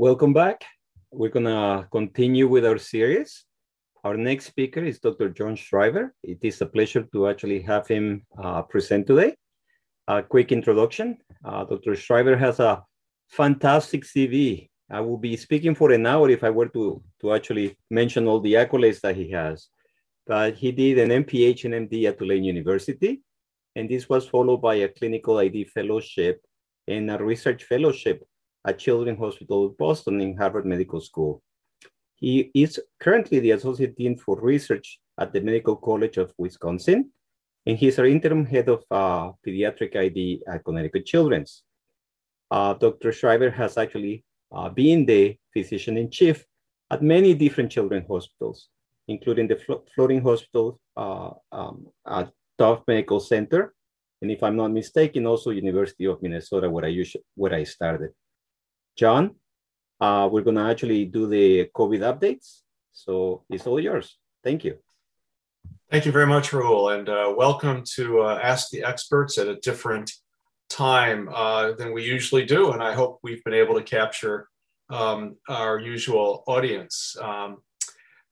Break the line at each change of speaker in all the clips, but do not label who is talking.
Welcome back. We're gonna continue with our series. Our next speaker is Dr. John Schreiber. It is a pleasure to actually have him uh, present today. A quick introduction. Uh, Dr. Schreiber has a fantastic CV. I will be speaking for an hour if I were to, to actually mention all the accolades that he has. But he did an MPH and MD at Tulane University, and this was followed by a clinical ID fellowship and a research fellowship at Children's Hospital of Boston in Harvard Medical School. He is currently the Associate Dean for Research at the Medical College of Wisconsin, and he's our interim head of uh, pediatric ID at Connecticut Children's. Uh, Dr. Schreiber has actually uh, been the physician in chief at many different children's hospitals, including the Flo Floating Hospital uh, um, at Tufts Medical Center, and if I'm not mistaken, also University of Minnesota, where I usually, where I started. John, uh, we're gonna actually do the COVID updates. So it's all yours. Thank you.
Thank you very much, Raul, and uh, welcome to uh, Ask the Experts at a different time uh, than we usually do. And I hope we've been able to capture um, our usual audience. Um,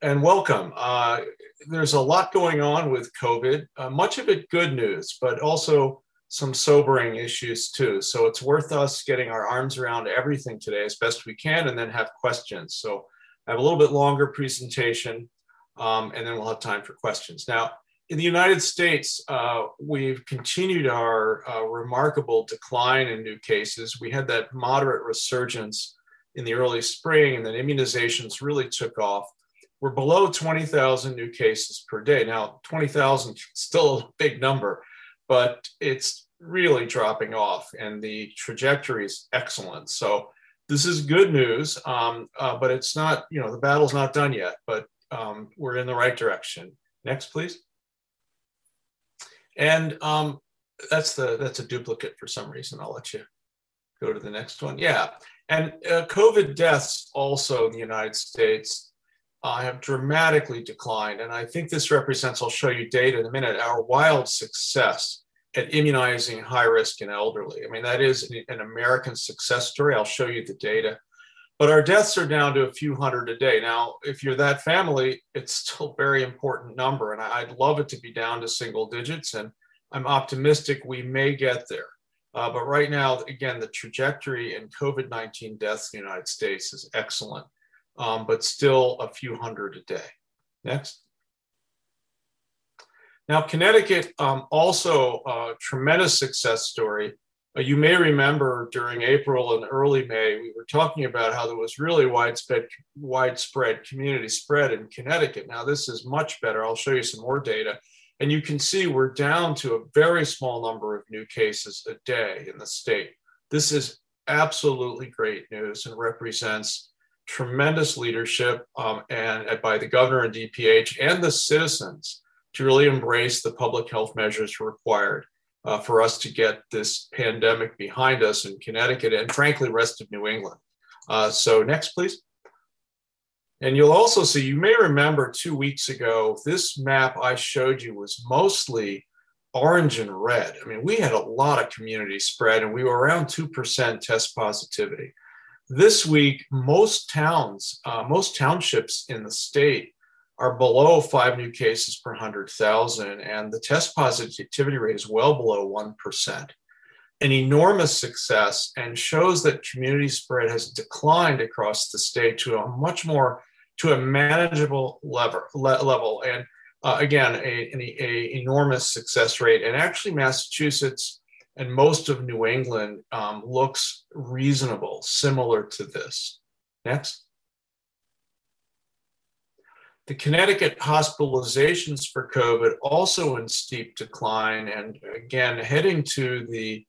and welcome. Uh, there's a lot going on with COVID, uh, much of it good news, but also some sobering issues too. So it's worth us getting our arms around everything today as best we can and then have questions. So I have a little bit longer presentation um, and then we'll have time for questions. Now, in the United States, uh, we've continued our uh, remarkable decline in new cases. We had that moderate resurgence in the early spring, and then immunizations really took off. We're below 20,000 new cases per day. Now, 20,000 still a big number, but it's really dropping off, and the trajectory is excellent. So, this is good news, um, uh, but it's not, you know, the battle's not done yet, but um, we're in the right direction. Next, please. And um, that's the that's a duplicate for some reason. I'll let you go to the next one. Yeah, and uh, COVID deaths also in the United States uh, have dramatically declined, and I think this represents. I'll show you data in a minute. Our wild success at immunizing high risk and elderly. I mean, that is an American success story. I'll show you the data. But our deaths are down to a few hundred a day. Now, if you're that family, it's still a very important number. And I'd love it to be down to single digits. And I'm optimistic we may get there. Uh, but right now, again, the trajectory in COVID 19 deaths in the United States is excellent, um, but still a few hundred a day. Next. Now, Connecticut, um, also a tremendous success story. Uh, you may remember during April and early May, we were talking about how there was really widespread, widespread community spread in Connecticut. Now, this is much better. I'll show you some more data. And you can see we're down to a very small number of new cases a day in the state. This is absolutely great news and represents tremendous leadership um, and, by the governor and DPH and the citizens to really embrace the public health measures required uh, for us to get this pandemic behind us in Connecticut and frankly, rest of New England. Uh, so next, please. And you'll also see, you may remember two weeks ago, this map I showed you was mostly orange and red. I mean, we had a lot of community spread and we were around 2% test positivity. This week, most towns, uh, most townships in the state are below five new cases per 100,000, and the test positivity rate is well below 1%. An enormous success and shows that community spread has declined across the state to a much more to a manageable level, level. and uh, again a, an a enormous success rate and actually massachusetts and most of new england um, looks reasonable similar to this next the Connecticut hospitalizations for COVID also in steep decline, and again heading to the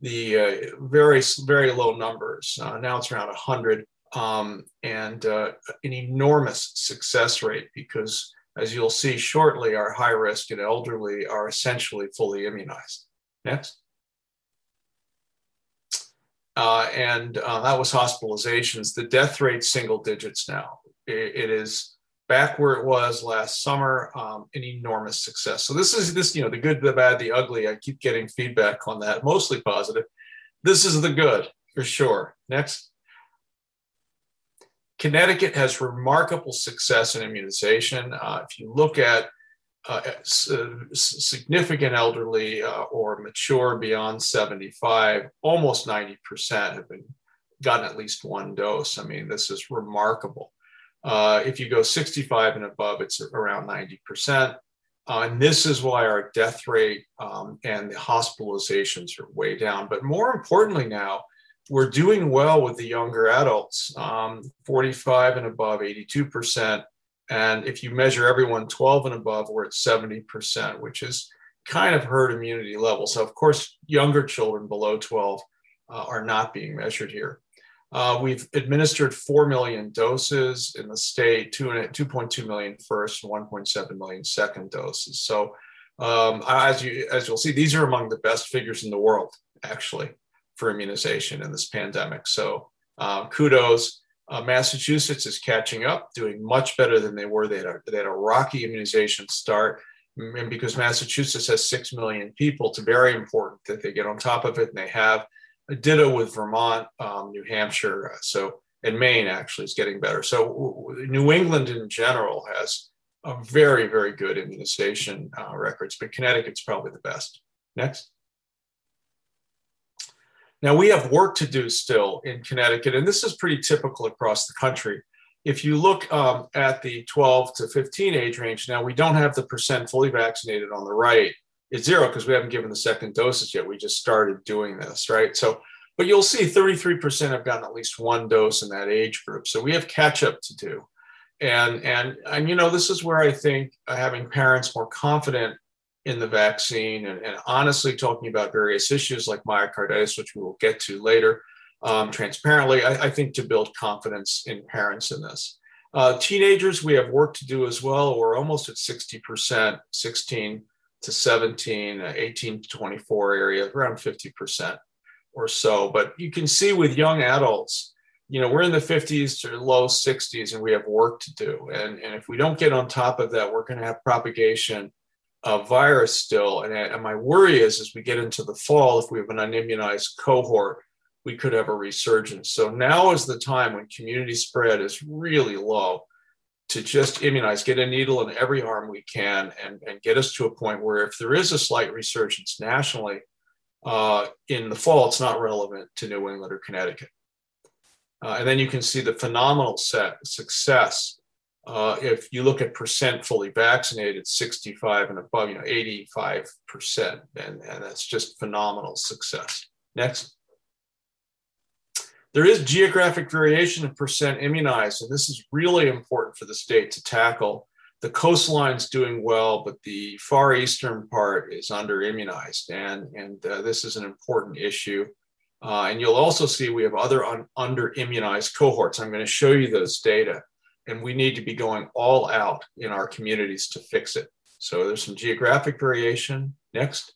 the uh, very very low numbers. Uh, now it's around 100, um, and uh, an enormous success rate because, as you'll see shortly, our high risk and elderly are essentially fully immunized. Next. Uh, and uh, that was hospitalizations. The death rate single digits now. it, it is back where it was last summer, um, an enormous success. So this is this, you know, the good, the bad, the ugly. I keep getting feedback on that, mostly positive. This is the good for sure. Next. Connecticut has remarkable success in immunization. Uh, if you look at uh, uh significant elderly uh, or mature beyond 75, almost 90% have been gotten at least one dose. I mean, this is remarkable. Uh, if you go 65 and above, it's around 90%. Uh, and this is why our death rate um, and the hospitalizations are way down. But more importantly, now we're doing well with the younger adults, um, 45 and above, 82%. And if you measure everyone 12 and above, we're at 70%, which is kind of herd immunity level. So, of course, younger children below 12 uh, are not being measured here. Uh, we've administered 4 million doses in the state, 2.2 million first and 1.7 million second doses. So, um, as, you, as you'll see, these are among the best figures in the world, actually, for immunization in this pandemic. So, uh, kudos. Uh, Massachusetts is catching up, doing much better than they were. They had, a, they had a rocky immunization start. And because Massachusetts has 6 million people, it's very important that they get on top of it, and they have. A ditto with Vermont, um, New Hampshire. Uh, so, and Maine actually is getting better. So, New England in general has a very, very good immunization uh, records, but Connecticut's probably the best. Next. Now, we have work to do still in Connecticut, and this is pretty typical across the country. If you look um, at the 12 to 15 age range, now we don't have the percent fully vaccinated on the right. It's zero because we haven't given the second doses yet. We just started doing this, right? So, but you'll see 33% have gotten at least one dose in that age group. So we have catch up to do. And, and, and, you know, this is where I think having parents more confident in the vaccine and, and, honestly talking about various issues like myocarditis, which we will get to later, um, transparently, I, I, think to build confidence in parents in this. Uh, teenagers, we have work to do as well. We're almost at 60%, 16 to 17, uh, 18 to 24 area, around 50% or so. But you can see with young adults, you know, we're in the 50s to low 60s and we have work to do. And, and if we don't get on top of that, we're going to have propagation of virus still. And, and my worry is as we get into the fall, if we have an unimmunized cohort, we could have a resurgence. So now is the time when community spread is really low to just immunize, get a needle in every arm we can, and, and get us to a point where if there is a slight resurgence nationally uh, in the fall, it's not relevant to New England or Connecticut. Uh, and then you can see the phenomenal set, success uh, if you look at percent fully vaccinated, 65 and above, you know, 85%, and, and that's just phenomenal success. Next. There is geographic variation in percent immunized, and this is really important for the state to tackle. The coastline's doing well, but the far eastern part is under immunized, and, and uh, this is an important issue. Uh, and you'll also see we have other un- under immunized cohorts. I'm going to show you those data and we need to be going all out in our communities to fix it. So there's some geographic variation. Next.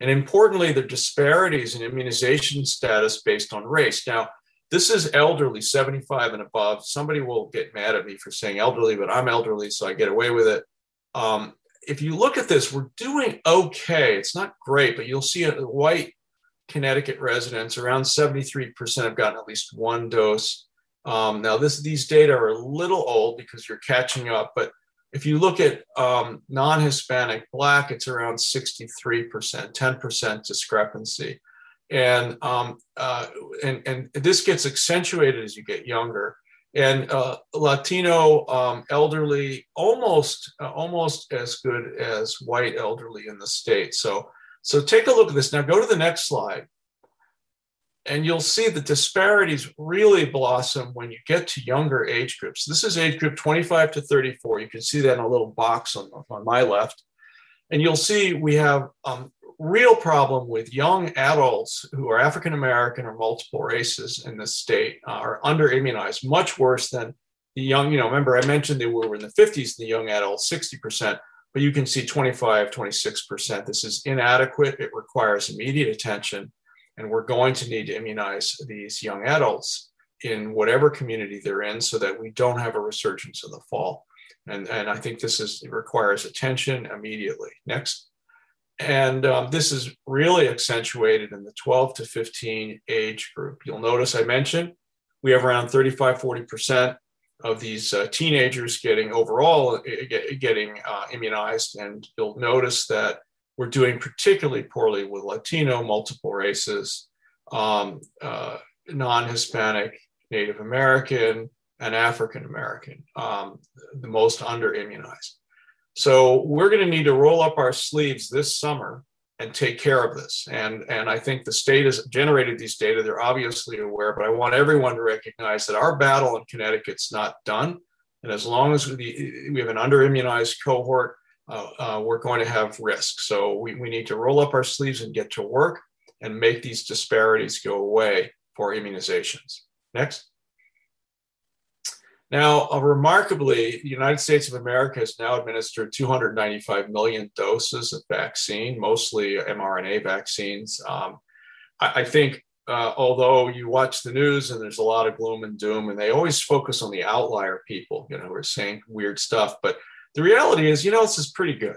And importantly, the disparities in immunization status based on race. Now, this is elderly, 75 and above. Somebody will get mad at me for saying elderly, but I'm elderly, so I get away with it. Um, if you look at this, we're doing okay. It's not great, but you'll see white Connecticut residents, around 73% have gotten at least one dose. Um, now, this these data are a little old because you're catching up, but if you look at um, non-Hispanic Black, it's around 63%, 10% discrepancy. And, um, uh, and, and this gets accentuated as you get younger. And uh, Latino um, elderly, almost, uh, almost as good as white elderly in the state. So, so take a look at this. Now go to the next slide. And you'll see the disparities really blossom when you get to younger age groups. This is age group 25 to 34. You can see that in a little box on, on my left. And you'll see we have a um, real problem with young adults who are African American or multiple races in the state uh, are under immunized, much worse than the young. You know, remember I mentioned they were in the 50s, the young adults, 60%, but you can see 25, 26%. This is inadequate. It requires immediate attention. And we're going to need to immunize these young adults in whatever community they're in so that we don't have a resurgence in the fall. And, and I think this is requires attention immediately. Next. And um, this is really accentuated in the 12 to 15 age group. You'll notice I mentioned we have around 35, 40% of these uh, teenagers getting overall uh, getting uh, immunized. And you'll notice that we're doing particularly poorly with Latino, multiple races, um, uh, non-Hispanic, Native American, and African American, um, the most under immunized. So we're going to need to roll up our sleeves this summer and take care of this. And, and I think the state has generated these data. They're obviously aware, but I want everyone to recognize that our battle in Connecticut's not done. And as long as we, we have an under immunized cohort, uh, uh, we're going to have risk. So we, we need to roll up our sleeves and get to work and make these disparities go away for immunizations. Next. Now, uh, remarkably, the United States of America has now administered 295 million doses of vaccine, mostly mRNA vaccines. Um, I, I, think, uh, although you watch the news and there's a lot of gloom and doom, and they always focus on the outlier people, you know, who are saying weird stuff. But the reality is, you know, this is pretty good.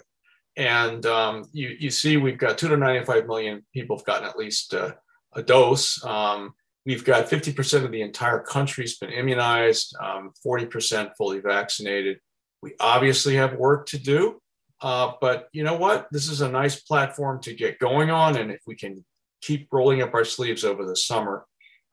And um, you, you see, we've got 295 million people have gotten at least uh, a dose. Um, We've got 50% of the entire country's been immunized, um, 40% fully vaccinated. We obviously have work to do, uh, but you know what? This is a nice platform to get going on. And if we can keep rolling up our sleeves over the summer,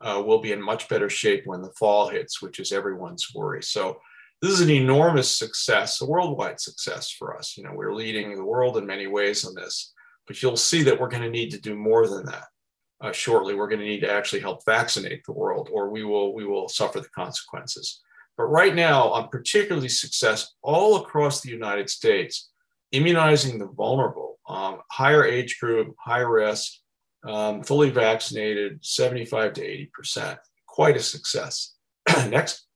uh, we'll be in much better shape when the fall hits, which is everyone's worry. So this is an enormous success, a worldwide success for us. You know, we're leading the world in many ways on this, but you'll see that we're going to need to do more than that uh, shortly, we're going to need to actually help vaccinate the world, or we will we will suffer the consequences. But right now, I'm particularly success all across the United States, immunizing the vulnerable, um, higher age group, high risk, um, fully vaccinated, 75 to 80 percent. Quite a success. Next.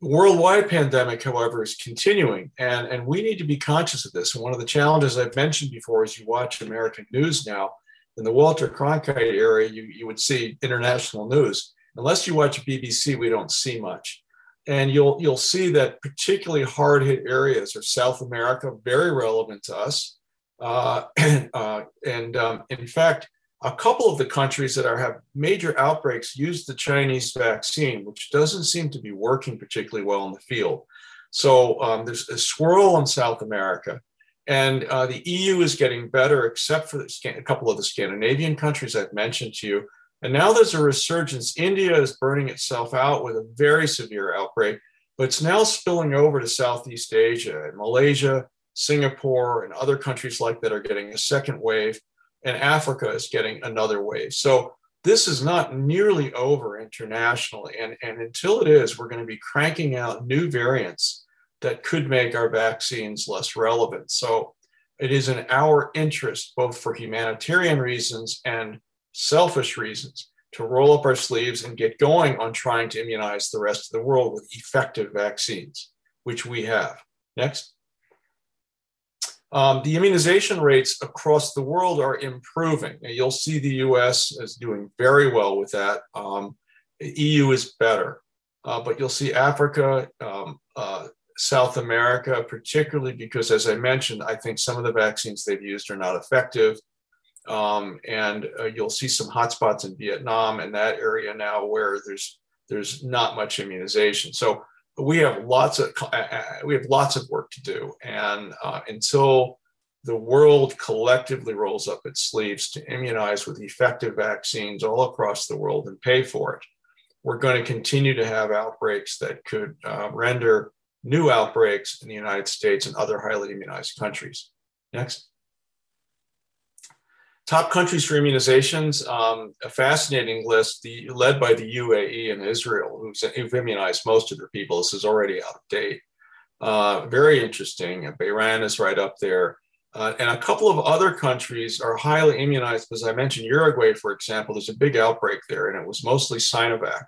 Worldwide pandemic, however, is continuing, and, and we need to be conscious of this. And one of the challenges I've mentioned before is you watch American news now, in the Walter Cronkite area, you, you would see international news. Unless you watch BBC, we don't see much. And you'll, you'll see that particularly hard hit areas are South America, very relevant to us. Uh, and, uh, and um, in fact, a couple of the countries that are, have major outbreaks use the Chinese vaccine, which doesn't seem to be working particularly well in the field. So um, there's a swirl in South America. And uh, the EU is getting better, except for a couple of the Scandinavian countries I've mentioned to you. And now there's a resurgence. India is burning itself out with a very severe outbreak, but it's now spilling over to Southeast Asia and Malaysia, Singapore, and other countries like that are getting a second wave. And Africa is getting another wave. So this is not nearly over internationally. And, and until it is, we're going to be cranking out new variants that could make our vaccines less relevant. So it is in our interest, both for humanitarian reasons and selfish reasons, to roll up our sleeves and get going on trying to immunize the rest of the world with effective vaccines, which we have. Next. Um, the immunization rates across the world are improving. And you'll see the US is doing very well with that. Um, EU is better. Uh, but you'll see Africa, um, uh, South America, particularly because, as I mentioned, I think some of the vaccines they've used are not effective. Um, and uh, you'll see some hotspots in Vietnam and that area now where there's there's not much immunization. So we have lots of uh, uh, we have lots of work to do, and uh, until the world collectively rolls up its sleeves to immunize with effective vaccines all across the world and pay for it, we're going to continue to have outbreaks that could uh, render new outbreaks in the United States and other highly immunized countries. Next. Top countries for immunizations, um, a fascinating list the, led by the UAE and Israel, who've, who've, immunized most of their people. This is already out of date. Uh, very interesting. Bahrain is right up there. Uh, and a couple of other countries are highly immunized. As I mentioned, Uruguay, for example, there's a big outbreak there, and it was mostly Sinovac,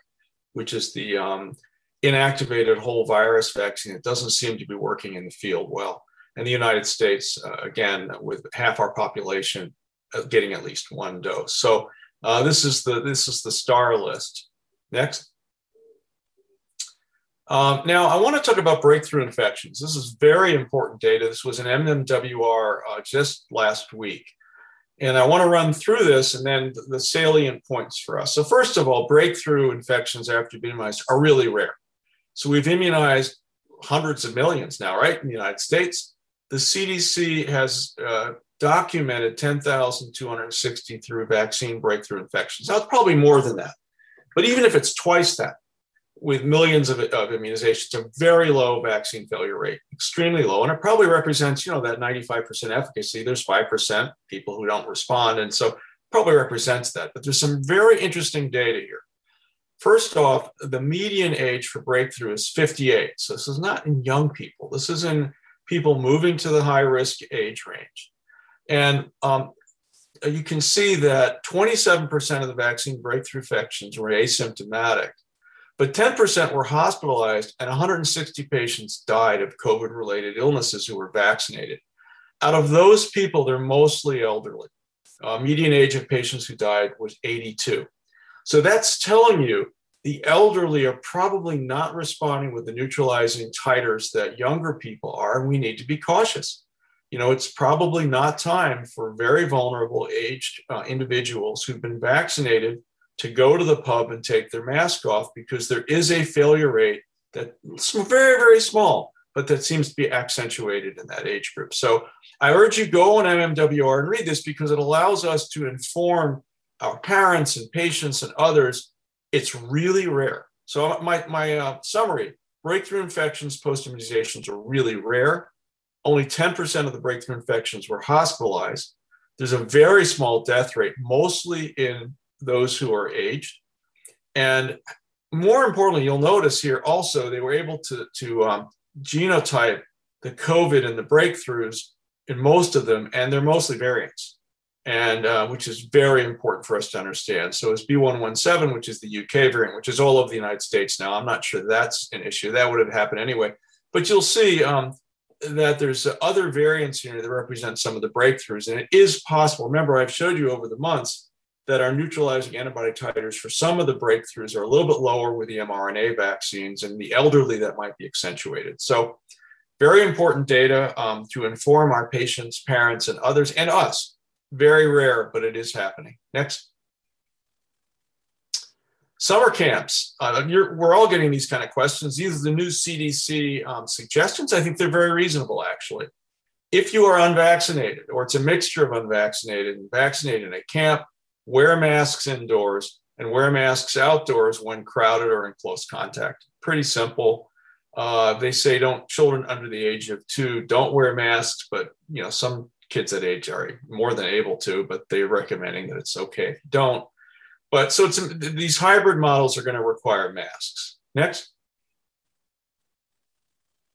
which is the um, inactivated whole virus vaccine It doesn't seem to be working in the field well. And the United States, uh, again, with half our population uh, getting at least one dose. So uh, this is the this is the star list. Next. Um, now, I want to talk about breakthrough infections. This is very important data. This was an MMWR uh, just last week. And I want to run through this and then the salient points for us. So, first of all, breakthrough infections after being immunized are really rare. So, we've immunized hundreds of millions now, right, in the United States. The CDC has uh, documented 10,260 through vaccine breakthrough infections. It's probably more than that. But even if it's twice that, with millions of, of immunizations, a very low vaccine failure rate, extremely low. And it probably represents, you know, that 95% efficacy. There's 5% people who don't respond. And so probably represents that. But there's some very interesting data here. First off, the median age for breakthrough is 58. So this is not in young people. This is in people moving to the high risk age range. And um, you can see that 27% of the vaccine breakthrough infections were asymptomatic but 10% were hospitalized and 160 patients died of COVID related illnesses who were vaccinated. Out of those people, they're mostly elderly. Uh, median age of patients who died was 82. So that's telling you the elderly are probably not responding with the neutralizing titers that younger people are, and we need to be cautious. You know, it's probably not time for very vulnerable aged uh, individuals who've been vaccinated to go to the pub and take their mask off because there is a failure rate that's very, very small, but that seems to be accentuated in that age group. So I urge you go on MMWR and read this because it allows us to inform our parents and patients and others. It's really rare. So my, my uh, summary, breakthrough infections post-immunizations are really rare. Only 10% of the breakthrough infections were hospitalized. There's a very small death rate, mostly in those who are aged. And more importantly, you'll notice here also they were able to, to um, genotype the COVID and the breakthroughs in most of them, and they're mostly variants, and uh, which is very important for us to understand. So it's B117, which is the UK variant, which is all over the United States now. I'm not sure that's an issue. That would have happened anyway. But you'll see um, that there's other variants here that represent some of the breakthroughs, and it is possible. Remember, I've showed you over the months that our neutralizing antibody titers for some of the breakthroughs are a little bit lower with the mRNA vaccines, and the elderly that might be accentuated. So, very important data um, to inform our patients, parents, and others, and us. Very rare, but it is happening. Next. Summer camps. Uh, we're all getting these kind of questions. These are the new CDC um, suggestions. I think they're very reasonable, actually. If you are unvaccinated, or it's a mixture of unvaccinated and vaccinated in a camp, wear masks indoors and wear masks outdoors when crowded or in close contact. Pretty simple. Uh, they say don't children under the age of two don't wear masks, but you know some kids that age are more than able to, but they're recommending that it's okay don't. But so it's these hybrid models are going to require masks. Next.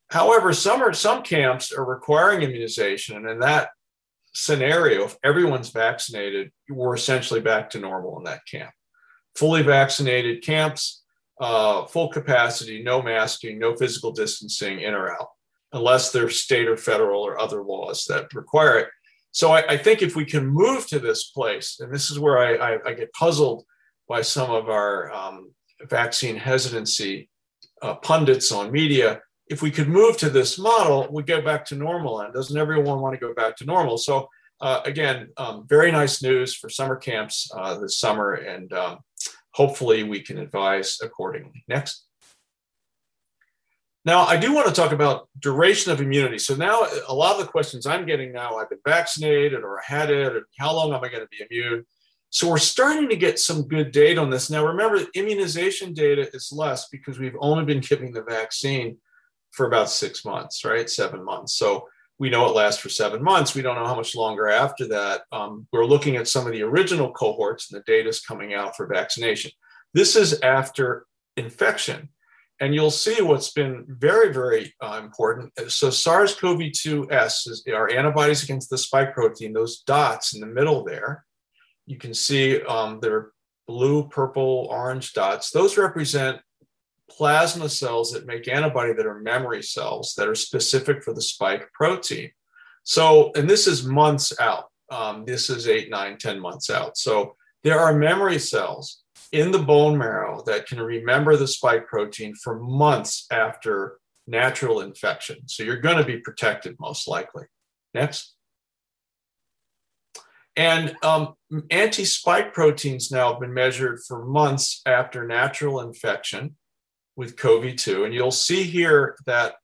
However, some are some camps are requiring immunization, and in that scenario, if everyone's vaccinated, we're essentially back to normal in that camp. Fully vaccinated camps, uh, full capacity, no masking, no physical distancing, in or out, unless there's state or federal or other laws that require it. So I, I think if we can move to this place, and this is where I, I, I get puzzled by some of our um, vaccine hesitancy uh, pundits on media, if we could move to this model, we go back to normal. And doesn't everyone want to go back to normal? So uh, again, um, very nice news for summer camps uh, this summer, and um, hopefully we can advise accordingly. Next. Now, I do want to talk about duration of immunity. So now a lot of the questions I'm getting now, I've been vaccinated or I had it, or how long am I going to be immune? So we're starting to get some good data on this. Now, remember, immunization data is less because we've only been giving the vaccine for about six months, right? Seven months. So we know it lasts for seven months. We don't know how much longer after that. Um, we're looking at some of the original cohorts and the data is coming out for vaccination. This is after infection. And you'll see what's been very, very uh, important. So SARS CoV 2 S is our antibodies against the spike protein, those dots in the middle there. You can see um, they're blue, purple, orange dots. Those represent plasma cells that make antibody that are memory cells that are specific for the spike protein. So, and this is months out. Um, this is eight, nine, ten months out. So there are memory cells in the bone marrow that can remember the spike protein for months after natural infection. So you're going to be protected most likely. Next. And um, anti spike proteins now have been measured for months after natural infection with COVID 2. And you'll see here that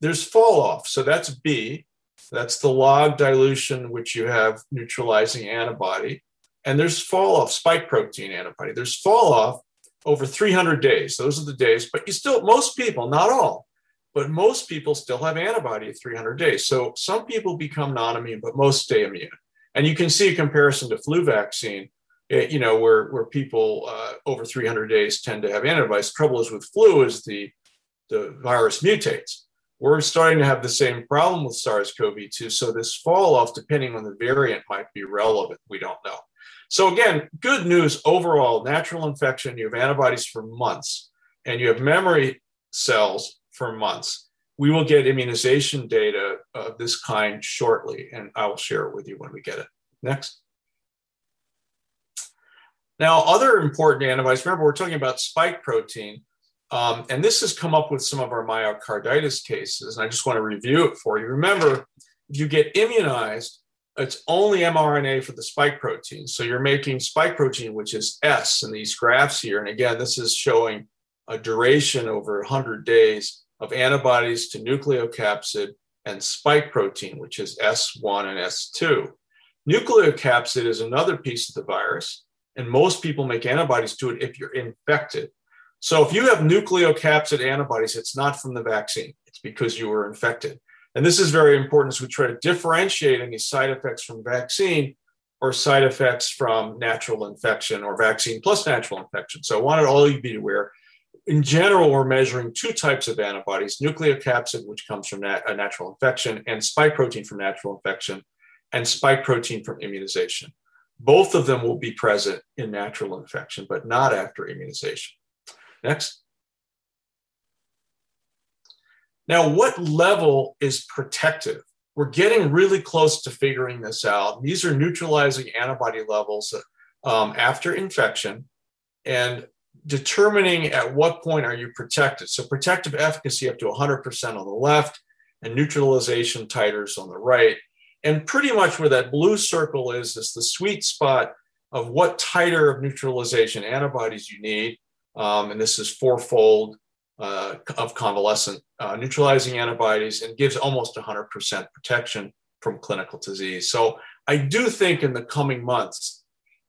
there's fall off. So that's B, that's the log dilution, which you have neutralizing antibody. And there's fall off, spike protein antibody. There's fall off over 300 days. Those are the days, but you still, most people, not all, but most people still have antibody at 300 days. So some people become non immune, but most stay immune. And you can see a comparison to flu vaccine, eh, you know, where, where people uh, over 300 days tend to have antibodies. Trouble is with flu is the, the virus mutates. We're starting to have the same problem with SARS-CoV-2. So this fall off, depending on the variant, might be relevant. We don't know. So again, good news overall, natural infection, you have antibodies for months and you have memory cells for months we will get immunization data of this kind shortly, and I will share it with you when we get it. Next. Now, other important antibodies, remember, we're talking about spike protein, um, and this has come up with some of our myocarditis cases, and I just want to review it for you. Remember, if you get immunized, it's only mRNA for the spike protein. So you're making spike protein, which is S in these graphs here. And again, this is showing a duration over 100 days of antibodies to nucleocapsid and spike protein, which is S1 and S2. Nucleocapsid is another piece of the virus, and most people make antibodies to it if you're infected. So if you have nucleocapsid antibodies, it's not from the vaccine, it's because you were infected. And this is very important as we try to differentiate any side effects from vaccine or side effects from natural infection or vaccine plus natural infection. So I wanted all of you to be aware in general, we're measuring two types of antibodies nucleocapsid, which comes from nat- a natural infection, and spike protein from natural infection, and spike protein from immunization. Both of them will be present in natural infection, but not after immunization. Next. Now, what level is protective? We're getting really close to figuring this out. These are neutralizing antibody levels um, after infection. And determining at what point are you protected. So protective efficacy up to 100% on the left and neutralization titers on the right. And pretty much where that blue circle is, is the sweet spot of what titer of neutralization antibodies you need. Um, and this is fourfold uh, of convalescent uh, neutralizing antibodies and gives almost 100% protection from clinical disease. So I do think in the coming months,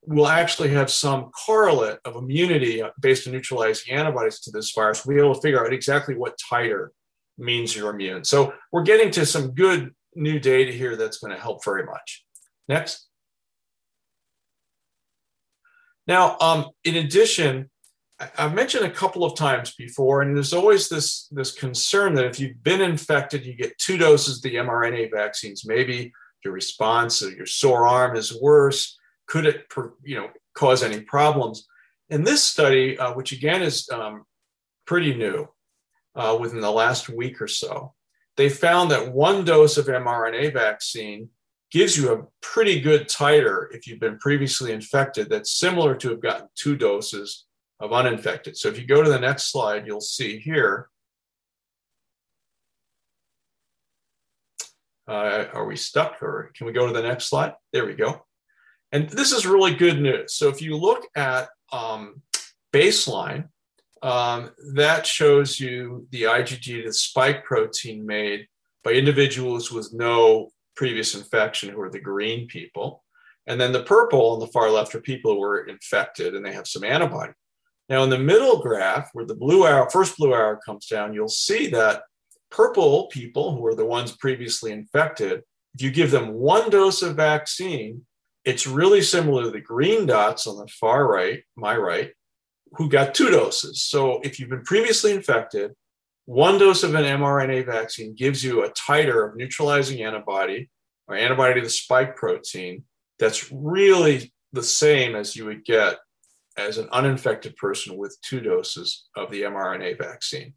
we'll actually have some correlate of immunity based on neutralizing antibodies to this virus. We'll be able to figure out exactly what titer means you're immune. So we're getting to some good new data here that's going to help very much. Next. Now, um, in addition, I've mentioned a couple of times before, and there's always this, this concern that if you've been infected, you get two doses of the mRNA vaccines. Maybe your response or your sore arm is worse could it, you know, cause any problems? In this study, uh, which again is um, pretty new, uh, within the last week or so, they found that one dose of mRNA vaccine gives you a pretty good titer if you've been previously infected. That's similar to have gotten two doses of uninfected. So if you go to the next slide, you'll see here. Uh, are we stuck or can we go to the next slide? There we go. And this is really good news. So if you look at um, baseline, um, that shows you the IgG to spike protein made by individuals with no previous infection, who are the green people. And then the purple on the far left are people who were infected and they have some antibody. Now, in the middle graph, where the blue arrow, first blue arrow comes down, you'll see that purple people, who are the ones previously infected, if you give them one dose of vaccine, it's really similar to the green dots on the far right, my right, who got two doses. So if you've been previously infected, one dose of an mRNA vaccine gives you a titer of neutralizing antibody or antibody to the spike protein that's really the same as you would get as an uninfected person with two doses of the mRNA vaccine.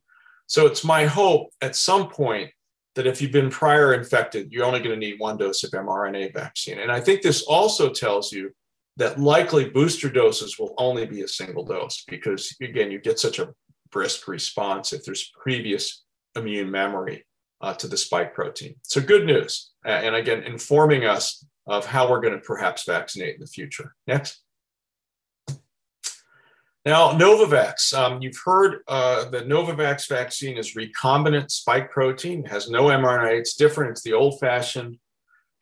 So it's my hope at some point that if you've been prior infected, you're only going to need one dose of mRNA vaccine. And I think this also tells you that likely booster doses will only be a single dose because, again, you get such a brisk response if there's previous immune memory uh, to the spike protein. So, good news. and again, informing us of how we're going to perhaps vaccinate in the future. Next. Now, Novavax. Um, you've heard uh, the Novavax vaccine is recombinant spike protein, has no mRNA. It's different. It's the old fashioned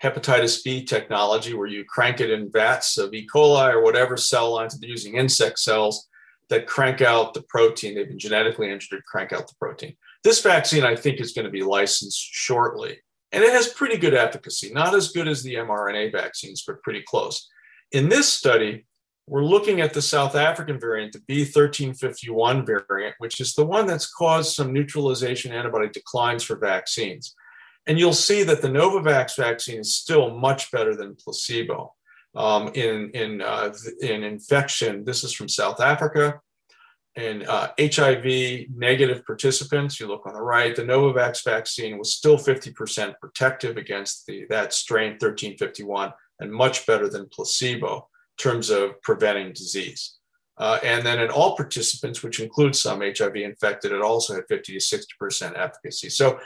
hepatitis B technology where you crank it in vats of E. coli or whatever cell lines, they're using insect cells that crank out the protein. They've been genetically engineered to crank out the protein. This vaccine, I think, is going to be licensed shortly. And it has pretty good efficacy, not as good as the mRNA vaccines, but pretty close. In this study, we're looking at the South African variant, the B1351 variant, which is the one that's caused some neutralization antibody declines for vaccines. And you'll see that the Novavax vaccine is still much better than placebo um, in, in, uh, in infection. This is from South Africa. In uh, HIV negative participants, you look on the right, the Novavax vaccine was still 50% protective against the, that strain 1351 and much better than placebo terms of preventing disease. Uh, and then in all participants, which includes some HIV infected, it also had 50 to 60% efficacy. So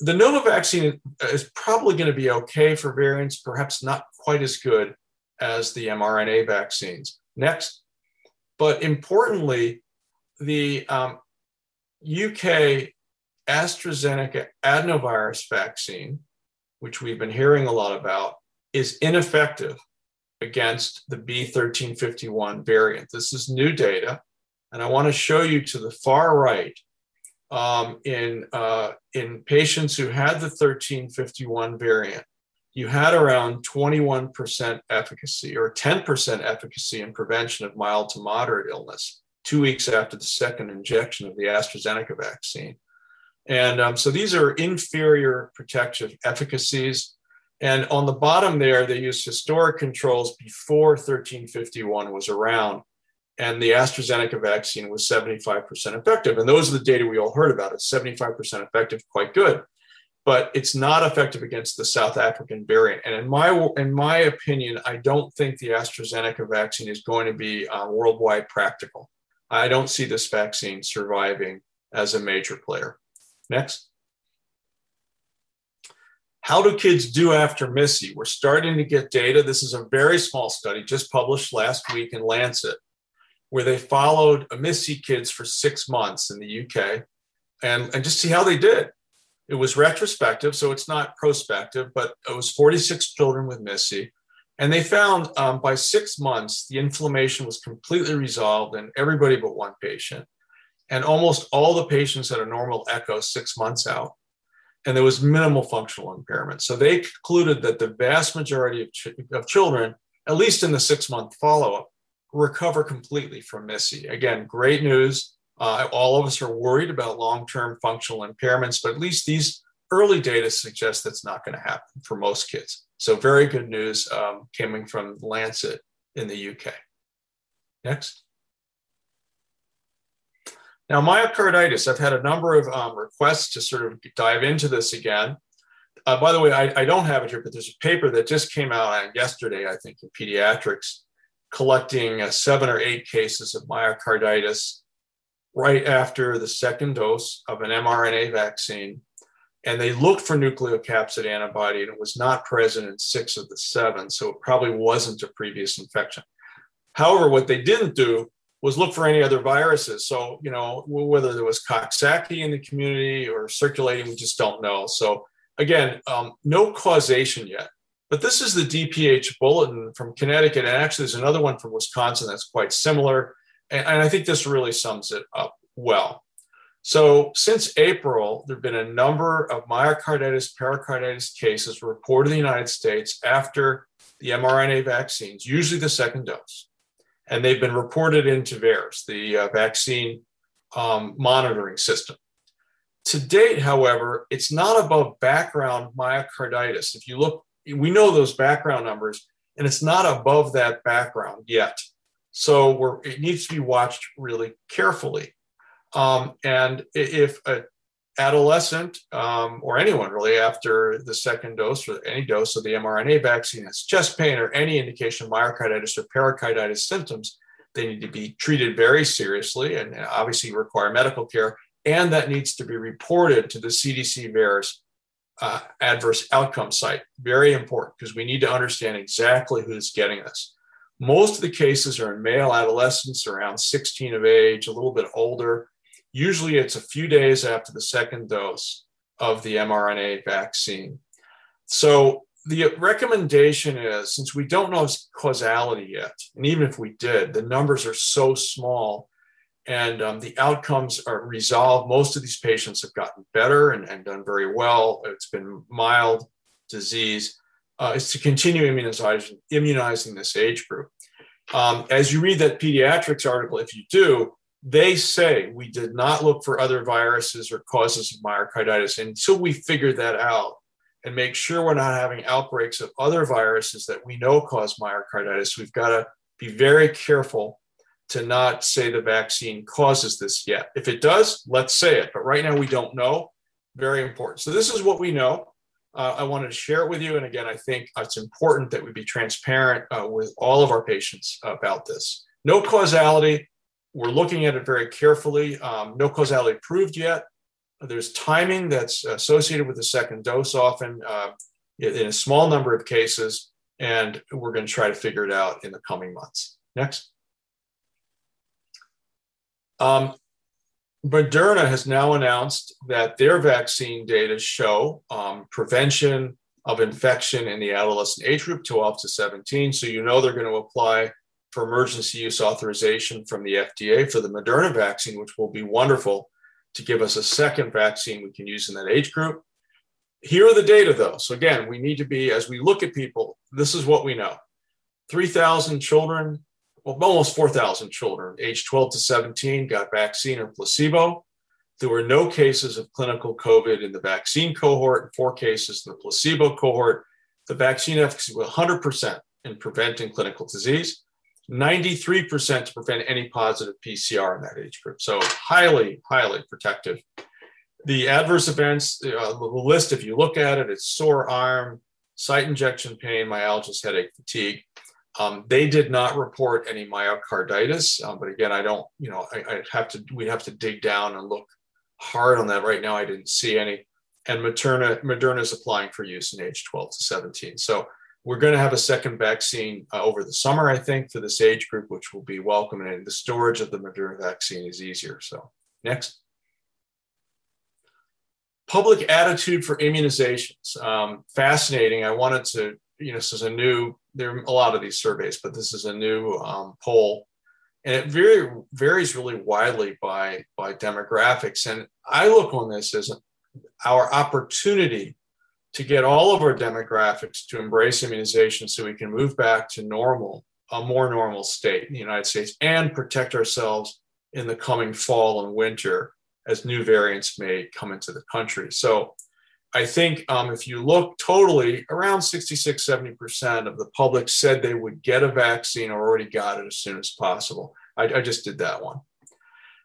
the Nova vaccine is probably going to be okay for variants, perhaps not quite as good as the mRNA vaccines. Next. But importantly, the um, UK AstraZeneca adenovirus vaccine, which we've been hearing a lot about, is ineffective against the B1351 variant. This is new data, and I want to show you to the far right um, in, uh, in patients who had the 1351 variant, you had around 21% efficacy or 10% efficacy in prevention of mild to moderate illness two weeks after the second injection of the AstraZeneca vaccine. And um, so these are inferior protective efficacies and on the bottom there, they used historic controls before 1351 was around. And the AstraZeneca vaccine was 75% effective. And those are the data we all heard about. It's 75% effective, quite good. But it's not effective against the South African variant. And in my, in my opinion, I don't think the AstraZeneca vaccine is going to be uh, worldwide practical. I don't see this vaccine surviving as a major player. Next. How do kids do after MIS-C? We're starting to get data. This is a very small study just published last week in Lancet, where they followed MIS-C kids for six months in the UK and, and just see how they did. It was retrospective, so it's not prospective, but it was 46 children with MIS-C. And they found um, by six months, the inflammation was completely resolved in everybody but one patient. And almost all the patients had a normal echo six months out and there was minimal functional impairment. So they concluded that the vast majority of, ch- of children, at least in the six month follow up, recover completely from MIS-C. Again, great news. Uh, all of us are worried about long term functional impairments, but at least these early data suggest that's not going to happen for most kids. So, very good news um, coming from Lancet in the UK. Next. Now, myocarditis, I've had a number of um, requests to sort of dive into this again. Uh, by the way, I, I, don't have it here, but there's a paper that just came out yesterday, I think, in pediatrics, collecting uh, seven or eight cases of myocarditis right after the second dose of an mRNA vaccine. And they looked for nucleocapsid antibody, and it was not present in six of the seven. So it probably wasn't a previous infection. However, what they didn't do was look for any other viruses. So, you know, whether there was Coxsackie in the community or circulating, we just don't know. So, again, um, no causation yet. But this is the DPH bulletin from Connecticut. And actually, there's another one from Wisconsin that's quite similar. And, and I think this really sums it up well. So, since April, there have been a number of myocarditis, pericarditis cases reported in the United States after the mRNA vaccines, usually the second dose and they've been reported into VAERS, the uh, vaccine um, monitoring system. To date, however, it's not above background myocarditis. If you look, we know those background numbers, and it's not above that background yet. So it needs to be watched really carefully. Um, and if a adolescent um, or anyone really after the second dose or any dose of the mRNA vaccine has chest pain or any indication of myocarditis or pericarditis symptoms, they need to be treated very seriously and obviously require medical care. And that needs to be reported to the CDC VAERS uh, adverse outcome site. Very important because we need to understand exactly who's getting this. Most of the cases are in male adolescents around 16 of age, a little bit older. Usually it's a few days after the second dose of the mRNA vaccine. So the recommendation is since we don't know causality yet, and even if we did, the numbers are so small and um, the outcomes are resolved. Most of these patients have gotten better and, and done very well. It's been mild disease. Uh, is to continue immunizing, immunizing this age group. Um, as you read that pediatrics article, if you do, they say we did not look for other viruses or causes of myocarditis until we figure that out and make sure we're not having outbreaks of other viruses that we know cause myocarditis. We've got to be very careful to not say the vaccine causes this yet. If it does, let's say it. But right now we don't know. Very important. So this is what we know. Uh, I wanted to share it with you. And again, I think it's important that we be transparent uh, with all of our patients about this. No causality. We're looking at it very carefully. Um, no causality proved yet. There's timing that's associated with the second dose often uh, in a small number of cases. And we're going to try to figure it out in the coming months. Next. Um, Moderna has now announced that their vaccine data show um, prevention of infection in the adolescent age group 12 to 17. So you know they're going to apply for emergency use authorization from the FDA for the Moderna vaccine, which will be wonderful to give us a second vaccine we can use in that age group. Here are the data, though. So again, we need to be, as we look at people, this is what we know 3,000 children well, almost 4,000 children aged 12 to 17 got vaccine or placebo. There were no cases of clinical COVID in the vaccine cohort and four cases in the placebo cohort. The vaccine efficacy was 100% in preventing clinical disease, 93% to prevent any positive PCR in that age group. So highly, highly protective. The adverse events, uh, the list, if you look at it, it's sore arm, site injection pain, myalgia, headache, fatigue. Um, they did not report any myocarditis, um, but again, I don't, you know, I, I have to, we have to dig down and look hard on that. Right now, I didn't see any. And Moderna, Moderna is applying for use in age 12 to 17. So we're going to have a second vaccine uh, over the summer, I think, for this age group, which will be welcome. And the storage of the Moderna vaccine is easier. So next. Public attitude for immunizations. Um, fascinating. I wanted to, you know, this is a new there are a lot of these surveys, but this is a new um, poll, and it very varies really widely by by demographics. And I look on this as our opportunity to get all of our demographics to embrace immunization, so we can move back to normal, a more normal state in the United States, and protect ourselves in the coming fall and winter as new variants may come into the country. So I think um, if you look totally, around 66, 70% of the public said they would get a vaccine or already got it as soon as possible. I, I just did that one.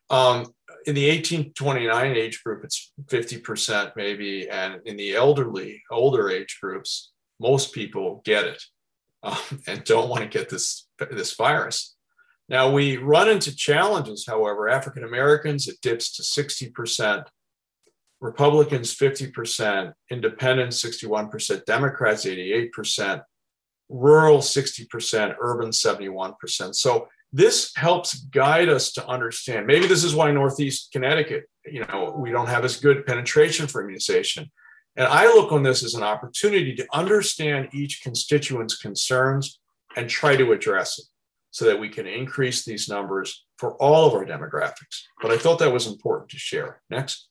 Um, in the 18 29 age group, it's 50% maybe. And in the elderly, older age groups, most people get it um, and don't want to get this, this virus. Now, we run into challenges, however. African Americans, it dips to 60%. Republicans 50%, independents 61%, Democrats 88%, rural 60%, urban 71%. So this helps guide us to understand. Maybe this is why Northeast Connecticut, you know, we don't have as good penetration for immunization. And I look on this as an opportunity to understand each constituent's concerns and try to address it so that we can increase these numbers for all of our demographics. But I thought that was important to share. Next.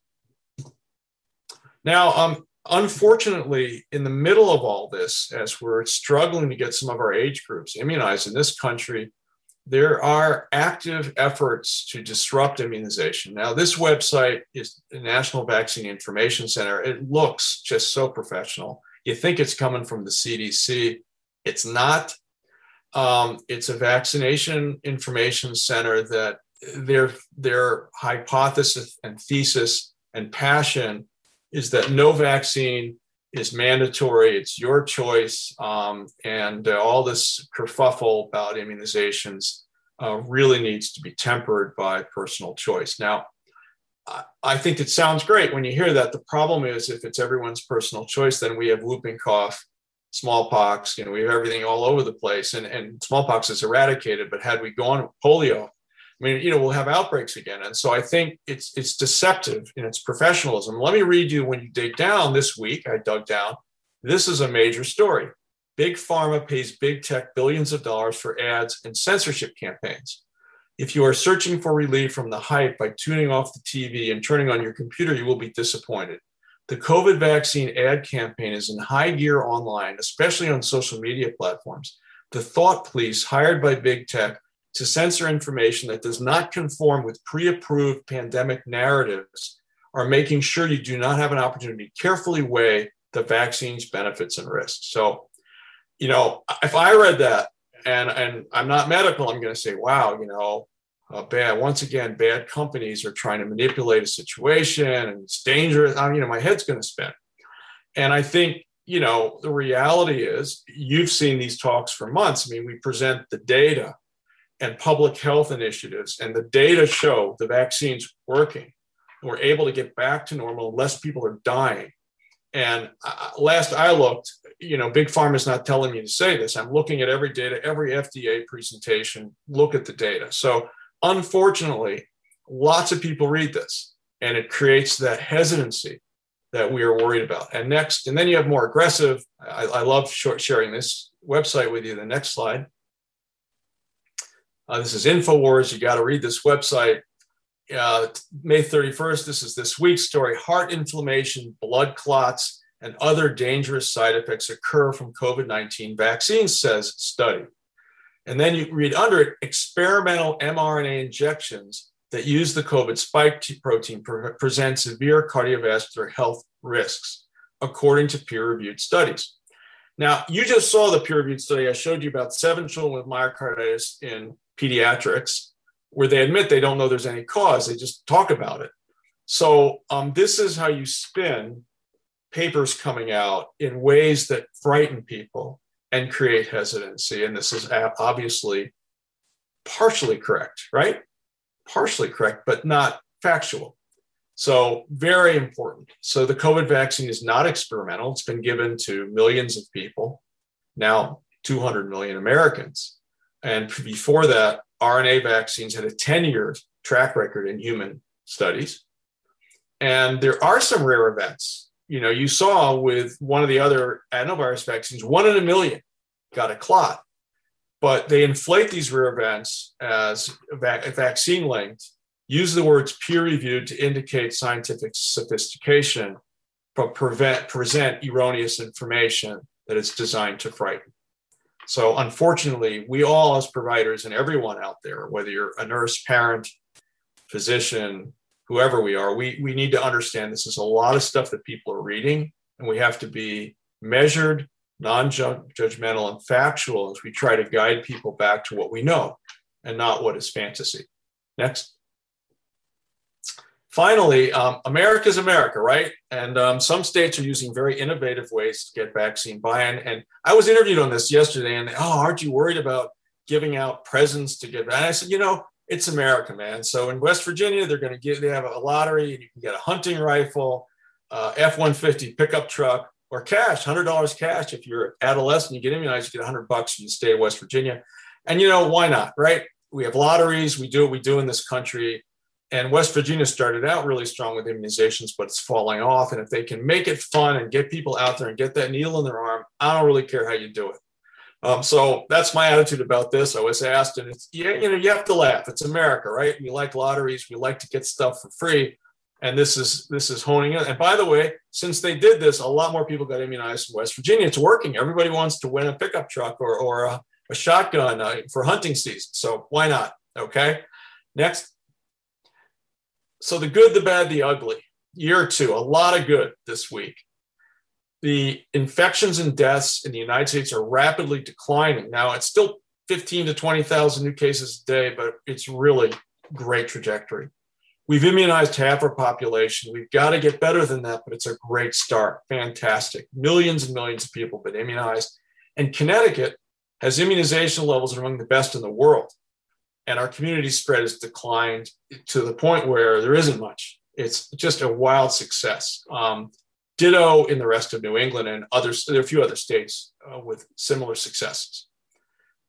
Now, um, unfortunately, in the middle of all this, as we're struggling to get some of our age groups immunized in this country, there are active efforts to disrupt immunization. Now, this website is the National Vaccine Information Center. It looks just so professional. You think it's coming from the CDC, it's not. Um, it's a vaccination information center that their, their hypothesis and thesis and passion is that no vaccine is mandatory. It's your choice. Um, and uh, all this kerfuffle about immunizations uh, really needs to be tempered by personal choice. Now, I think it sounds great when you hear that. The problem is if it's everyone's personal choice, then we have whooping cough, smallpox, you know, we have everything all over the place. And, and smallpox is eradicated, but had we gone polio, I mean, you know, we'll have outbreaks again. And so I think it's it's deceptive in its professionalism. Let me read you when you dig down this week, I dug down. This is a major story. Big pharma pays big tech billions of dollars for ads and censorship campaigns. If you are searching for relief from the hype by tuning off the TV and turning on your computer, you will be disappointed. The COVID vaccine ad campaign is in high gear online, especially on social media platforms. The thought police hired by big tech to censor information that does not conform with pre approved pandemic narratives are making sure you do not have an opportunity to carefully weigh the vaccine's benefits and risks. So, you know, if I read that and, and I'm not medical, I'm going to say, wow, you know, uh, bad. Once again, bad companies are trying to manipulate a situation and it's dangerous. I, you know, my head's going to spin. And I think, you know, the reality is you've seen these talks for months. I mean, we present the data and public health initiatives, and the data show the vaccine's working. We're able to get back to normal, less people are dying. And uh, last I looked, you know, Big Pharma is not telling me to say this. I'm looking at every data, every FDA presentation, look at the data. So, unfortunately, lots of people read this and it creates that hesitancy that we are worried about. And next, and then you have more aggressive. I, I love short sharing this website with you. The next slide. Uh, this is InfoWars. You got to read this website. Uh, May 31st, this is this week's story. Heart inflammation, blood clots, and other dangerous side effects occur from COVID 19 vaccines, says study. And then you read under it experimental mRNA injections that use the COVID spike protein pre- present severe cardiovascular health risks, according to peer reviewed studies. Now, you just saw the peer reviewed study I showed you about seven children with myocarditis in pediatrics where they admit they don't know there's any cause, they just talk about it. So, um, this is how you spin papers coming out in ways that frighten people and create hesitancy. And this is obviously partially correct, right? Partially correct, but not factual. So, very important. So, the COVID vaccine is not experimental. It's been given to millions of people, now 200 million Americans. And before that, RNA vaccines had a 10 year track record in human studies. And there are some rare events. You know, you saw with one of the other adenovirus vaccines, one in a million got a clot. But they inflate these rare events as vaccine linked, use the words peer reviewed to indicate scientific sophistication, but prevent, present erroneous information that is designed to frighten. So, unfortunately, we all, as providers, and everyone out there, whether you're a nurse, parent, physician, whoever we are, we, we need to understand this is a lot of stuff that people are reading, and we have to be measured, non judgmental, and factual as we try to guide people back to what we know and not what is fantasy. Next finally, um, America's America, right? And um, some states are using very innovative ways to get vaccine buy-in. And I was interviewed on this yesterday, and oh, aren't you worried about giving out presents to get? And I said, you know, it's America, man. So in West Virginia, they're going to give. They have a lottery, and you can get a hunting rifle, uh, F-150 pickup truck, or cash, hundred dollars cash. If you're adolescent, you get immunized, you get hundred bucks in the state of West Virginia. And you know why not, right? We have lotteries. We do what we do in this country and West Virginia started out really strong with immunizations, but it's falling off. And if they can make it fun and get people out there and get that needle in their arm, I don't really care how you do it. Um, so that's my attitude about this. I was asked, and it's you know you have to laugh. It's America, right? We like lotteries. We like to get stuff for free, and this is this is honing in. And by the way, since they did this, a lot more people got immunized in West Virginia. It's working. Everybody wants to win a pickup truck or or a, a shotgun uh, for hunting season. So why not? Okay. Next. So the good, the bad, the ugly. Year two, a lot of good this week. The infections and deaths in the United States are rapidly declining. Now it's still 15 to 20,000 new cases a day, but it's really great trajectory. We've immunized half our population. We've got to get better than that, but it's a great start. Fantastic. Millions and millions of people have been immunized. And Connecticut has immunization levels among the best in the world and our community spread has declined to the point where there isn't much It's just a wild success. Um, ditto in the rest of New England and others. There are a few other states uh, with similar successes.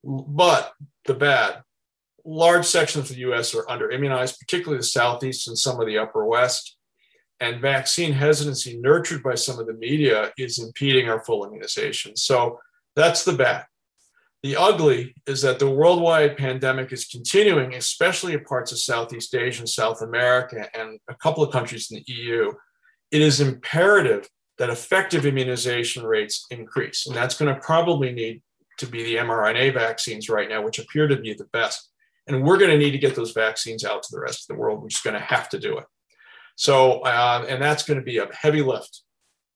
But the bad, large sections of the US are under immunized, particularly the Southeast and some of the Upper West. And vaccine hesitancy, nurtured by some of the media, is impeding our full immunization. So that's the bad. The ugly is that the worldwide pandemic is continuing, especially in parts of Southeast Asia and South America and a couple of countries in the EU. It is imperative that effective immunization rates increase. And that's going to probably need to be the mRNA vaccines right now, which appear to be the best. And we're going to need to get those vaccines out to the rest of the world. We're just going to have to do it. So, uh, and that's going to be a heavy lift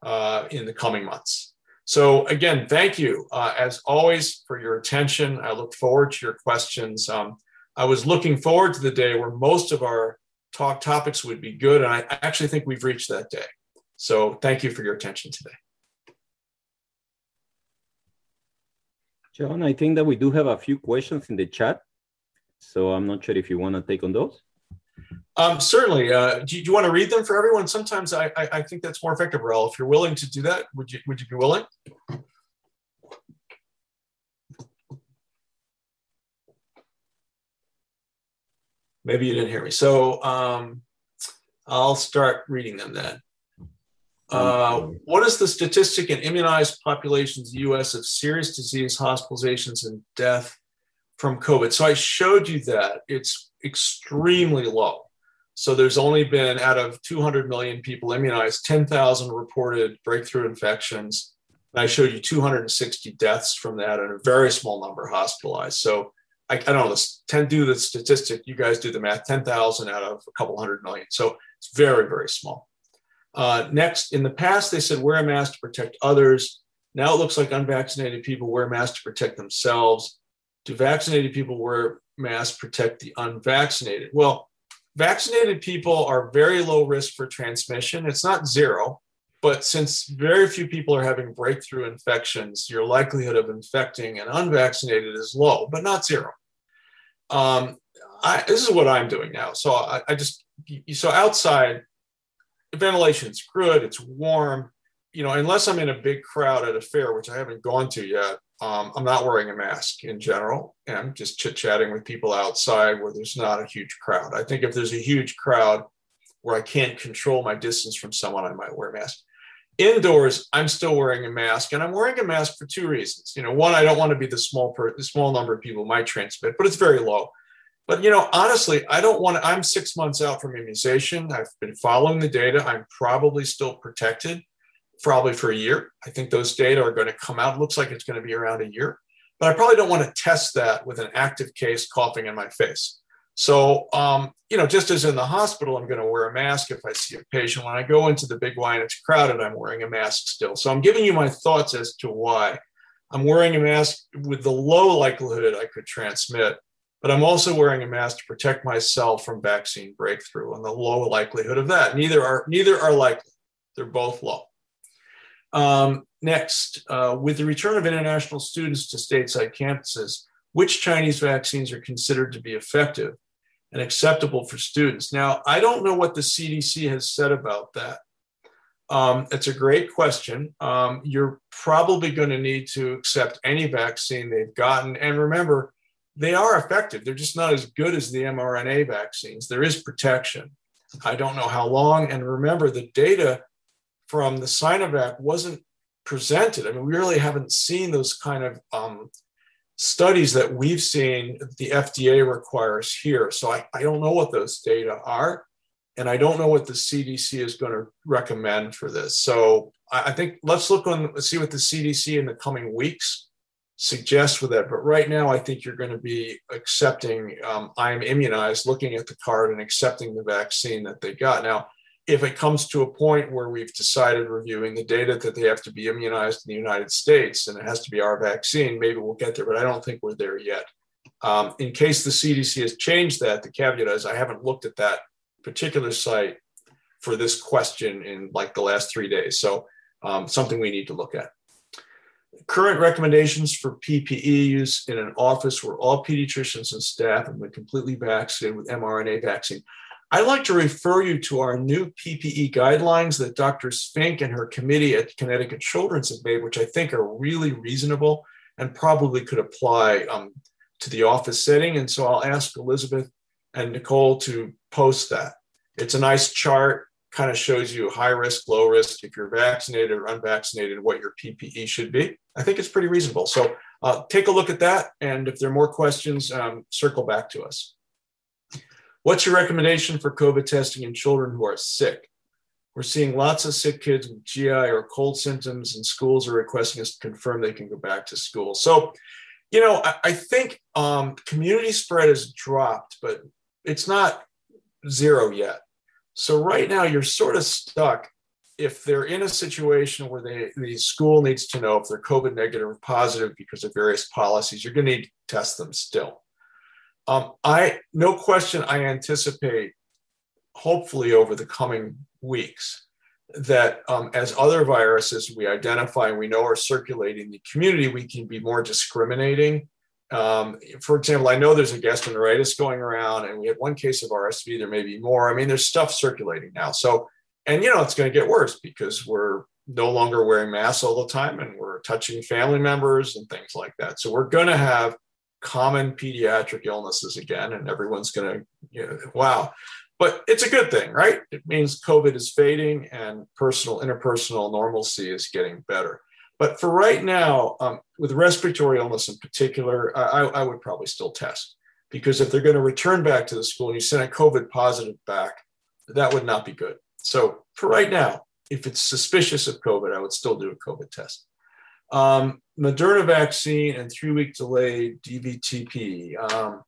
uh, in the coming months. So, again, thank you uh, as always for your attention. I look forward to your questions. Um, I was looking forward to the day where most of our talk topics would be good, and I actually think we've reached that day. So, thank you for your attention today.
John, I think that we do have a few questions in the chat. So I'm not sure if you want to take on those.
Um, certainly. Uh, do, you, do, you, want to read them for everyone? Sometimes I, I, I think that's more effective, Rahul. If you're willing to do that, would you, would you be willing? Maybe you didn't hear me. So um, I'll start reading them then. Uh, what is the statistic in immunized populations US of serious disease, hospitalizations, and death from COVID? So I showed you that. It's extremely low. So there's only been out of 200 million people immunized, 10,000 reported breakthrough infections. And I showed you 260 deaths from that and a very small number hospitalized. So I, I don't know, 10 do the statistic, you guys do the math, 10,000 out of a couple hundred million. So it's very, very small. Uh, next, in the past, they said wear a mask to protect others. Now it looks like unvaccinated people wear masks to protect themselves. Do vaccinated people wear masks protect the unvaccinated? Well, vaccinated people are very low risk for transmission. It's not zero, but since very few people are having breakthrough infections, your likelihood of infecting an unvaccinated is low, but not zero. Um, I, this is what I'm doing now. So I, I just, so outside, ventilation's good, it's warm. You know, unless I'm in a big crowd at a fair, which I haven't gone to yet, um, I'm not wearing a mask in general. And I'm just chit chatting with people outside where there's not a huge crowd. I think if there's a huge crowd where I can't control my distance from someone, I might wear a mask. Indoors, I'm still wearing a mask, and I'm wearing a mask for two reasons. You know, one, I don't want to be the small per- the small number of people might transmit, but it's very low. But you know, honestly, I don't want to. I'm six months out from immunization. I've been following the data. I'm probably still protected, probably for a year. I think those data are going to come out. It looks like it's going to be around a year. But I probably don't want to test that with an active case coughing in my face. So, um, you know, just as in the hospital, I'm going to wear a mask if I see a patient. When I go into the big Y and it's crowded, I'm wearing a mask still. So I'm giving you my thoughts as to why I'm wearing a mask with the low likelihood I could transmit but I'm also wearing a mask to protect myself from vaccine breakthrough and the low likelihood of that. Neither are neither are likely. They're both low. Um, next, uh, with the return of international students to stateside campuses, which Chinese vaccines are considered to be effective and acceptable for students? Now, I don't know what the CDC has said about that. Um, it's a great question. Um, you're probably going to need to accept any vaccine they've gotten. And remember, they are effective. They're just not as good as the mRNA vaccines. There is protection. I don't know how long. And remember, the data from the Sinovac wasn't presented. I mean, we really haven't seen those kind of um, studies that we've seen the FDA requires here. So I, I don't know what those data are. And I don't know what the CDC is going to recommend for this. So I, I think let's look on, let's see what the CDC in the coming weeks suggest with that. But right now, I think you're going to be accepting um, I'm immunized, looking at the card and accepting the vaccine that they got. Now, if it comes to a point where we've decided reviewing the data that they have to be immunized in the United States and it has to be our vaccine, maybe we'll get there, but I don't think we're there yet. Um, in case the CDC has changed that, the caveat is I haven't looked at that particular site for this question in like the last three days. So, um, something we need to look at current recommendations for PPE use in an office where all pediatricians and staff have been completely vaccinated with mRNA vaccine. I'd like to refer you to our new PPE guidelines that Dr. Fink and her committee at Connecticut Children's have made, which I think are really reasonable and probably could apply um, to the office setting. And so I'll ask Elizabeth and Nicole to post that. It's a nice chart, kind of shows you high risk, low risk, if you're vaccinated or unvaccinated, what your PPE should be. I think it's pretty reasonable. So uh, take a look at that. And if there are more questions, um, circle back to us. What's your recommendation for COVID testing in children who are sick? We're seeing lots of sick kids with GI or cold symptoms, and schools are requesting us to confirm they can go back to school. So, you know, I, I think um, community spread has dropped, but it's not zero yet. So right now, you're sort of stuck if they're in a situation where they, the school needs to know if they're COVID negative or positive because of various policies, you're going to need to test them still. Um, I no question I anticipate, hopefully over the coming weeks, that um, as other viruses we identify and we know are circulating in the community, we can be more discriminating. Um, for example, I know there's a gastroenteritis going around, and we had one case of RSV. There may be more. I mean, there's stuff circulating now. So, and you know, it's going to get worse because we're no longer wearing masks all the time, and we're touching family members and things like that. So, we're going to have common pediatric illnesses again, and everyone's going to, you know, wow. But it's a good thing, right? It means COVID is fading and personal, interpersonal normalcy is getting better. But for right now, um, with respiratory illness in particular, I, I would probably still test because if they're going to return back to the school and you send a COVID positive back, that would not be good. So for right now, if it's suspicious of COVID, I would still do a COVID test. Um, Moderna vaccine and three week delayed DVTP. Um,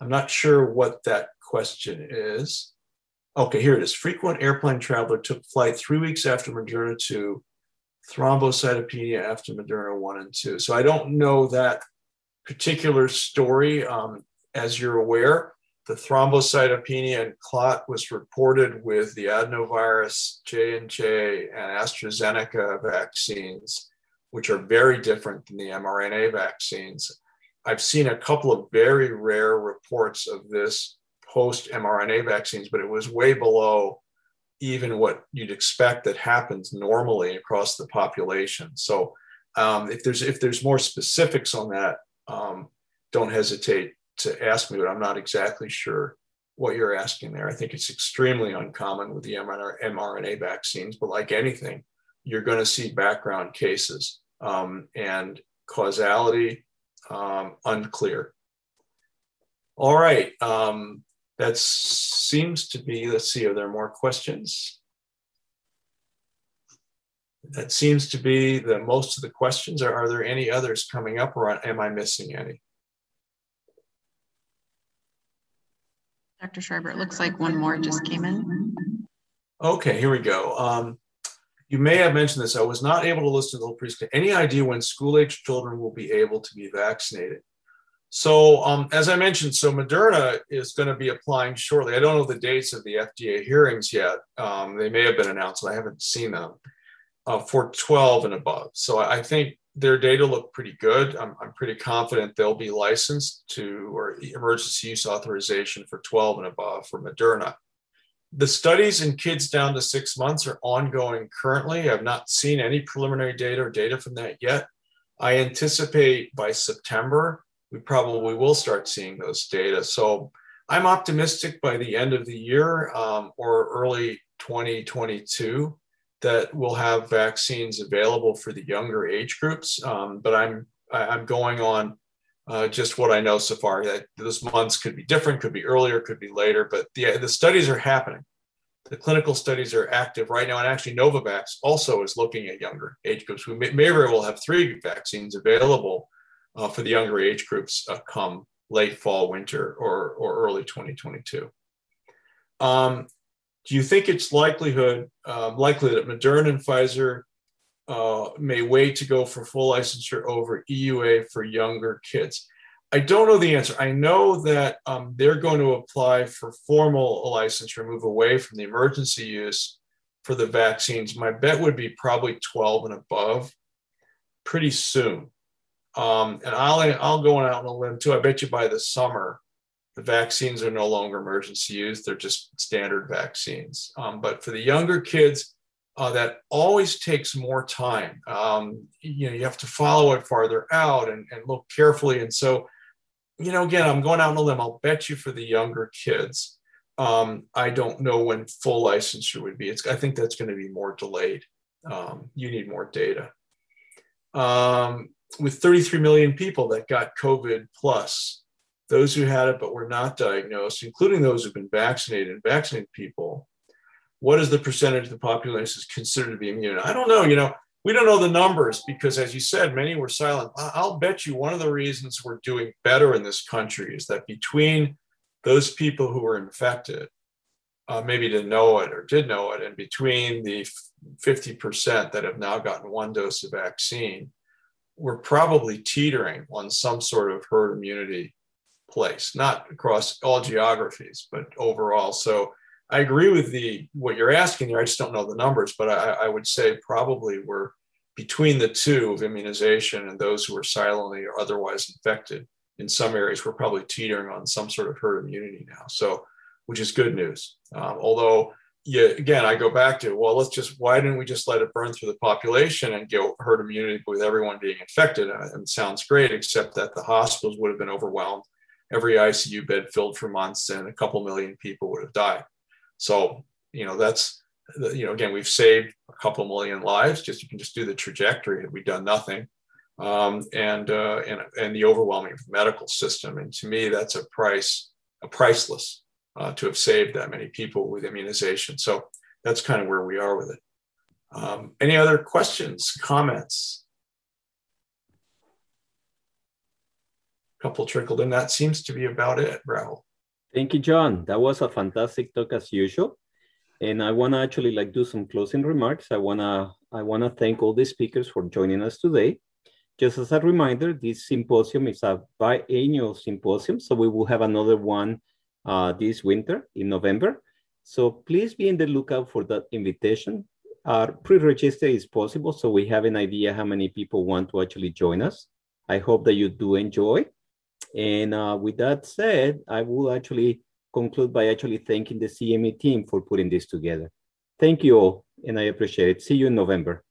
I'm not sure what that question is. Okay, here it is. Frequent airplane traveler took flight three weeks after Moderna 2, thrombocytopenia after Moderna 1 and 2. So I don't know that particular story. Um, as you're aware, the thrombocytopenia and clot was reported with the adenovirus, J&J, and AstraZeneca vaccines which are very different than the mRNA vaccines. I've seen a couple of very rare reports of this post mRNA vaccines, but it was way below even what you'd expect that happens normally across the population. So um, if there's if there's more specifics on that, um, don't hesitate to ask me. But I'm not exactly sure what you're asking there. I think it's extremely uncommon with the mRNA mRNA vaccines, but like anything, you're going to see background cases um, and causality um, unclear. All right, um, that seems to be, let's see, are there more questions? That seems to be the most of the questions. Are, are there any others coming up or am I missing any?
Dr. Schreiber, it looks like one more just came in.
Okay, here we go. Um, you may have mentioned this. I was not able to listen to the presentation. Any idea when school age children will be able to be vaccinated? So, um, as I mentioned, so Moderna is going to be applying shortly. I don't know the dates of the FDA hearings yet. Um, they may have been announced, but I haven't seen them uh, for 12 and above. So, I think their data look pretty good. I'm, I'm pretty confident they'll be licensed to or emergency use authorization for 12 and above for Moderna. The studies in kids down to six months are ongoing currently. I've not seen any preliminary data or data from that yet. I anticipate by September, we probably will start seeing those data. So I'm optimistic by the end of the year um, or early 2022 that we'll have vaccines available for the younger age groups. Um, but I'm I'm going on uh, just what I know so far. That those months could be different, could be earlier, could be later, but the, the studies are happening. The clinical studies are active right now, and actually Novavax also is looking at younger age groups. We may, may very well have three vaccines available uh, for the younger age groups uh, come late fall, winter, or, or early 2022. Um, do you think it's likelihood uh, likely that Moderna and Pfizer uh, may wait to go for full licensure over EUA for younger kids? I don't know the answer. I know that um, they're going to apply for formal licensure, move away from the emergency use for the vaccines. My bet would be probably 12 and above pretty soon. Um, and I'll, I'll go out on a limb too. I bet you by the summer, the vaccines are no longer emergency use; they're just standard vaccines. Um, but for the younger kids, uh, that always takes more time. Um, you know, you have to follow it farther out and, and look carefully. And so, you know, again, I'm going out on a limb. I'll bet you for the younger kids. Um, I don't know when full licensure would be. It's, I think that's going to be more delayed. Um, you need more data. Um, with 33 million people that got COVID plus, those who had it but were not diagnosed, including those who've been vaccinated and vaccinated people, what is the percentage of the population is considered to be immune? I don't know. You know, we don't know the numbers because, as you said, many were silent. I'll bet you one of the reasons we're doing better in this country is that between those people who were infected, uh, maybe didn't know it or did know it, and between the 50% that have now gotten one dose of vaccine, we're probably teetering on some sort of herd immunity place, not across all geographies, but overall. So I agree with the what you're asking there. I just don't know the numbers, but I, I would say probably we're between the two of immunization and those who are silently or otherwise infected. In some areas, we're probably teetering on some sort of herd immunity now. So, which is good news. Um, although, yeah, again, I go back to well, let's just why didn't we just let it burn through the population and get herd immunity with everyone being infected? Uh, and it sounds great, except that the hospitals would have been overwhelmed, every ICU bed filled for months, and a couple million people would have died. So, you know, that's, you know, again, we've saved a couple million lives. Just you can just do the trajectory had we done nothing, um, and uh, and and the overwhelming medical system. And to me, that's a price, a priceless uh, to have saved that many people with immunization. So that's kind of where we are with it. Um, any other questions, comments? A couple trickled in. That seems to be about it, Rahul.
Thank you, John. That was a fantastic talk as usual. And I want to actually like do some closing remarks. I want to I want to thank all the speakers for joining us today. Just as a reminder, this symposium is a biannual symposium, so we will have another one uh, this winter in November. So please be in the lookout for that invitation. Our pre-register is possible, so we have an idea how many people want to actually join us. I hope that you do enjoy. And uh, with that said, I will actually conclude by actually thanking the CME team for putting this together. Thank you all, and I appreciate it. See you in November.